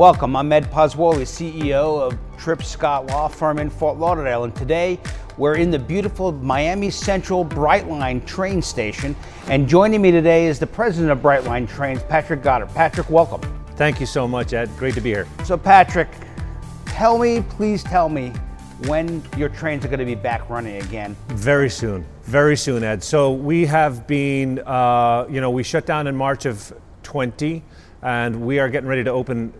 Welcome. I'm Ed Pozzuoli, CEO of Tripp Scott Law Firm in Fort Lauderdale, and today we're in the beautiful Miami Central Brightline train station. And joining me today is the president of Brightline Trains, Patrick Goddard. Patrick, welcome. Thank you so much, Ed. Great to be here. So, Patrick, tell me, please tell me, when your trains are going to be back running again. Very soon, very soon, Ed. So we have been, uh, you know, we shut down in March of 20, and we are getting ready to open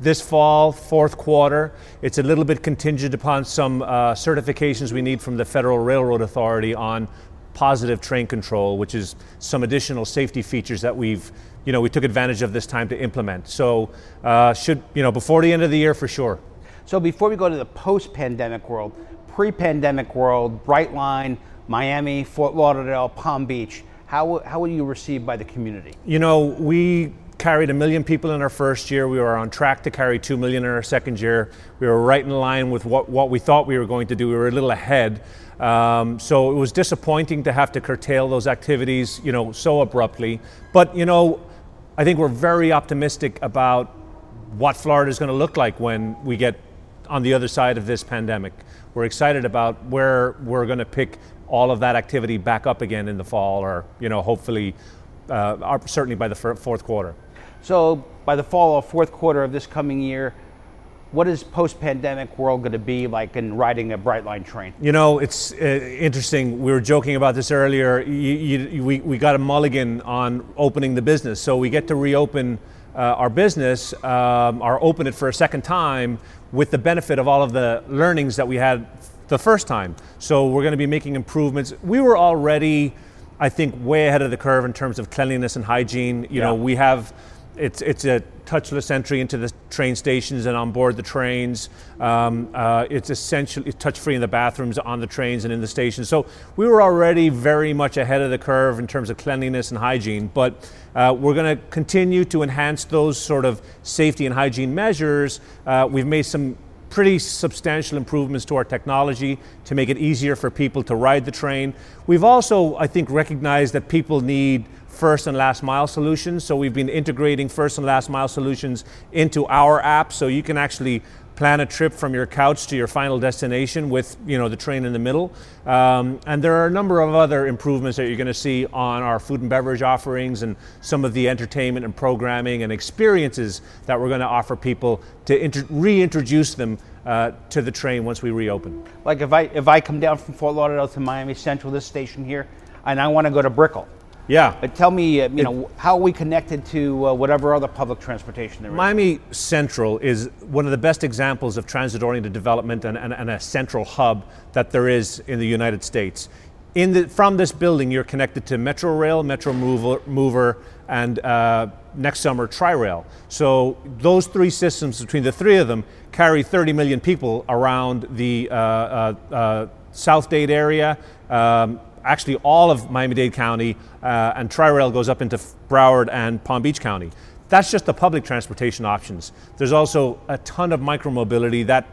this fall, fourth quarter. It's a little bit contingent upon some uh, certifications we need from the Federal Railroad Authority on positive train control, which is some additional safety features that we've, you know, we took advantage of this time to implement. So, uh, should, you know, before the end of the year for sure. So, before we go to the post pandemic world, pre pandemic world, Brightline, Miami, Fort Lauderdale, Palm Beach, how, how were you received by the community? You know, we carried a million people in our first year. We were on track to carry two million in our second year. We were right in line with what, what we thought we were going to do. We were a little ahead. Um, so it was disappointing to have to curtail those activities, you know, so abruptly. But you know, I think we're very optimistic about what Florida is going to look like when we get on the other side of this pandemic. We're excited about where we're going to pick all of that activity back up again in the fall, or you know, hopefully, uh, certainly by the fourth quarter. So by the fall or fourth quarter of this coming year, what is post-pandemic world going to be like in riding a Brightline train? You know, it's uh, interesting. We were joking about this earlier. You, you, we, we got a mulligan on opening the business, so we get to reopen uh, our business, um, or open it for a second time with the benefit of all of the learnings that we had the first time. So we're going to be making improvements. We were already, I think, way ahead of the curve in terms of cleanliness and hygiene. You yeah. know, we have it's, it's a touchless entry into the train stations and on board the trains. Um, uh, it's essentially touch free in the bathrooms, on the trains, and in the stations. So we were already very much ahead of the curve in terms of cleanliness and hygiene, but uh, we're going to continue to enhance those sort of safety and hygiene measures. Uh, we've made some pretty substantial improvements to our technology to make it easier for people to ride the train. We've also, I think, recognized that people need first and last mile solutions. So we've been integrating first and last mile solutions into our app so you can actually plan a trip from your couch to your final destination with you know the train in the middle. Um, and there are a number of other improvements that you're going to see on our food and beverage offerings and some of the entertainment and programming and experiences that we're going to offer people to reintroduce them uh, to the train once we reopen. Like if I if I come down from Fort Lauderdale to Miami Central, this station here, and I want to go to Brickell yeah. But tell me, uh, you know, how are we connected to uh, whatever other public transportation there is? Miami Central is one of the best examples of transit-oriented development and, and, and a central hub that there is in the United States. In the, from this building, you're connected to Metro Rail, Metro Mover, Mover and uh, next summer Tri-Rail. So those three systems, between the three of them, carry 30 million people around the uh, uh, uh South Dade area, um, actually all of Miami-Dade County, uh, and Tri-Rail goes up into Broward and Palm Beach County. That's just the public transportation options. There's also a ton of micromobility. That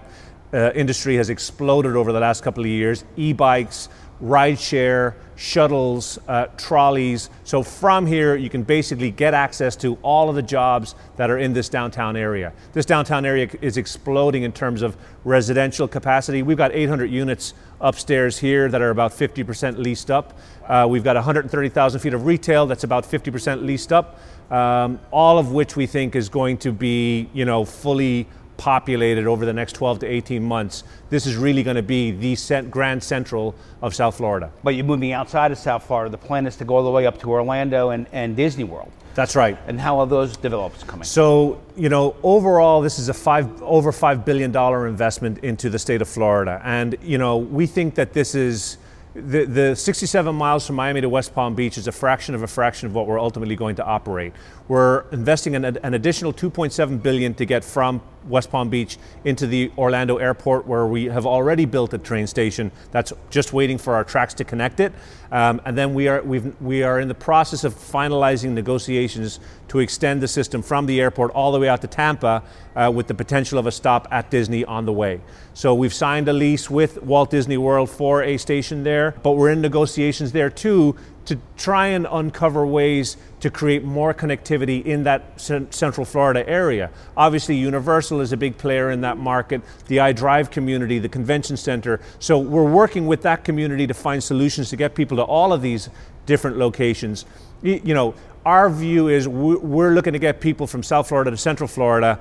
uh, industry has exploded over the last couple of years. E-bikes, rideshare, shuttles, uh, trolleys. So from here, you can basically get access to all of the jobs that are in this downtown area. This downtown area is exploding in terms of residential capacity. We've got 800 units upstairs here that are about 50% leased up. Uh, we've got 130,000 feet of retail that's about 50% leased up. Um, all of which we think is going to be, you know, fully populated over the next 12 to 18 months. This is really going to be the grand central of South Florida. But you're moving outside of South Florida. The plan is to go all the way up to Orlando and, and Disney World. That's right. And how are those developments coming? So, you know, overall, this is a five over five billion dollar investment into the state of Florida, and you know, we think that this is the, the 67 miles from Miami to West Palm Beach is a fraction of a fraction of what we're ultimately going to operate. We're investing an, an additional 2.7 billion to get from West Palm Beach into the Orlando airport, where we have already built a train station that's just waiting for our tracks to connect it. Um, and then we are we've, we are in the process of finalizing negotiations to extend the system from the airport all the way out to Tampa, uh, with the potential of a stop at Disney on the way. So we've signed a lease with Walt Disney World for a station there, but we're in negotiations there too to try and uncover ways to create more connectivity in that Central Florida area. Obviously, Universal is a big player in that market, the iDrive community, the convention center. So we're working with that community to find solutions to get people to all of these different locations. You know, our view is we're looking to get people from South Florida to Central Florida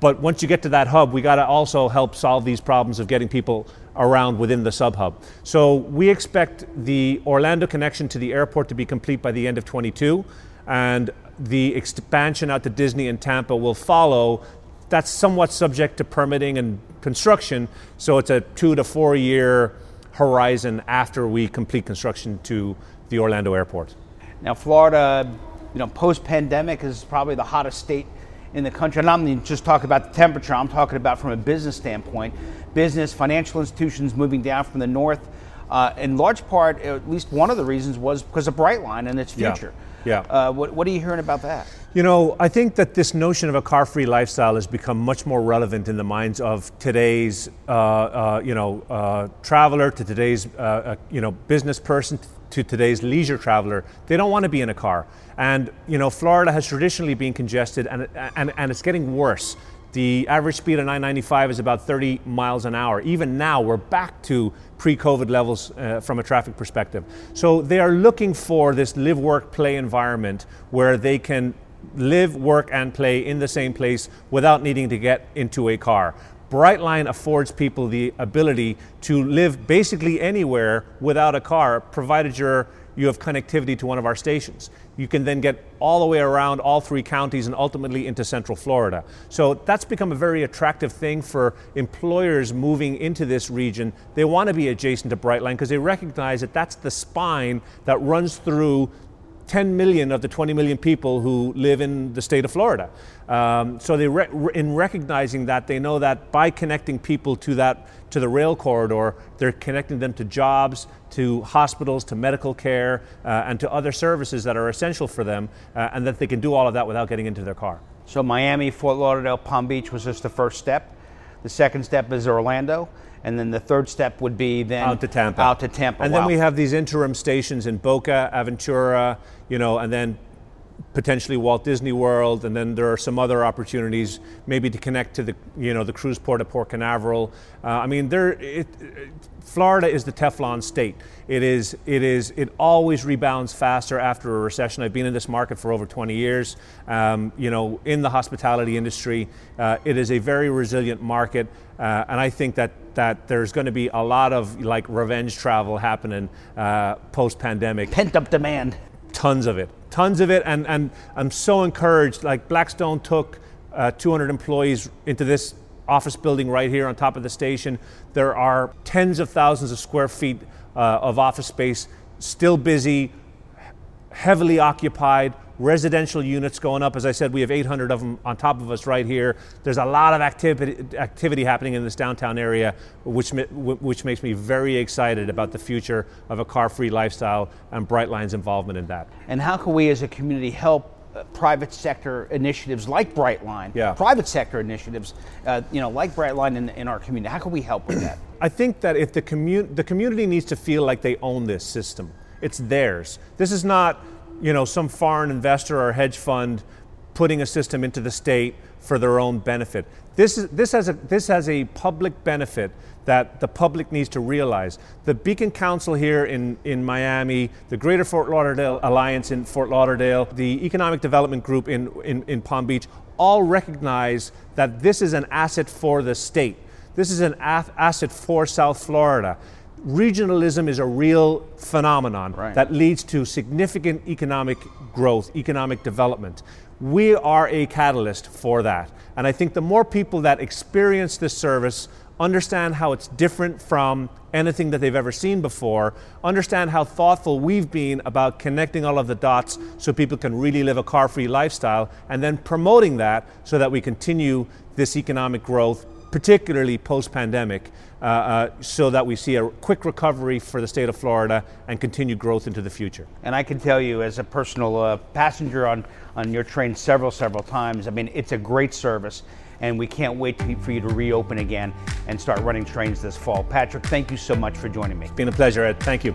but once you get to that hub, we got to also help solve these problems of getting people around within the sub hub. So we expect the Orlando connection to the airport to be complete by the end of 22, and the expansion out to Disney and Tampa will follow. That's somewhat subject to permitting and construction, so it's a two to four year horizon after we complete construction to the Orlando airport. Now, Florida, you know, post pandemic is probably the hottest state in the country. And I'm not just talking about the temperature, I'm talking about from a business standpoint. Business, financial institutions moving down from the north. Uh, in large part, at least one of the reasons was because of Brightline and its future. Yeah. yeah. Uh, what, what are you hearing about that? You know, I think that this notion of a car-free lifestyle has become much more relevant in the minds of today's, uh, uh you know, uh, traveler to today's, uh, you know, business person to today's leisure traveler, they don't want to be in a car. And you know, Florida has traditionally been congested, and and, and it's getting worse. The average speed of 995 is about 30 miles an hour. Even now, we're back to pre-COVID levels uh, from a traffic perspective. So they are looking for this live, work, play environment where they can live, work, and play in the same place without needing to get into a car. Brightline affords people the ability to live basically anywhere without a car, provided you're, you have connectivity to one of our stations. You can then get all the way around all three counties and ultimately into Central Florida. So that's become a very attractive thing for employers moving into this region. They want to be adjacent to Brightline because they recognize that that's the spine that runs through 10 million of the 20 million people who live in the state of Florida. Um, so they re- in recognizing that, they know that by connecting people to that to the rail corridor, they're connecting them to jobs, to hospitals, to medical care, uh, and to other services that are essential for them, uh, and that they can do all of that without getting into their car. So Miami, Fort Lauderdale, Palm Beach was just the first step. The second step is Orlando and then the third step would be then out to Tampa. Out to Tampa. And wow. then we have these interim stations in Boca, Aventura, you know, and then potentially Walt Disney World, and then there are some other opportunities, maybe to connect to the you know the cruise port of Port Canaveral. Uh, I mean, there, it, it, Florida is the Teflon state. It is, it is, it always rebounds faster after a recession. I've been in this market for over 20 years. Um, you know, in the hospitality industry, uh, it is a very resilient market, uh, and I think that that there's going to be a lot of like revenge travel happening uh, post pandemic. Pent up demand tons of it, tons of it, and and I'm so encouraged. Like Blackstone took uh, 200 employees into this office building right here on top of the station. There are tens of thousands of square feet uh, of office space, still busy, heavily occupied residential units going up. As I said, we have 800 of them on top of us right here. There's a lot of activity, activity happening in this downtown area, which, which makes me very excited about the future of a car free lifestyle and Brightline's involvement in that. And how can we as a community help? Uh, private sector initiatives like Brightline, yeah. private sector initiatives, uh, you know, like Brightline in, in our community. How can we help with that? I think that if the community, the community needs to feel like they own this system. It's theirs. This is not you know, some foreign investor or hedge fund putting a system into the state for their own benefit. This, is, this, has a, this has a public benefit that the public needs to realize. The Beacon Council here in, in Miami, the Greater Fort Lauderdale Alliance in Fort Lauderdale, the Economic Development Group in, in, in Palm Beach all recognize that this is an asset for the state. This is an asset for South Florida regionalism is a real phenomenon right. that leads to significant economic growth, economic development. We are a catalyst for that. And I think the more people that experience this service understand how it's different from anything that they've ever seen before, understand how thoughtful we've been about connecting all of the dots so people can really live a car free lifestyle, and then promoting that so that we continue this economic growth, particularly post pandemic. Uh, uh, so that we see a quick recovery for the state of Florida and continued growth into the future. And I can tell you, as a personal uh, passenger on, on your train several, several times, I mean, it's a great service, and we can't wait to, for you to reopen again and start running trains this fall. Patrick, thank you so much for joining me. It's been a pleasure, Ed. Thank you.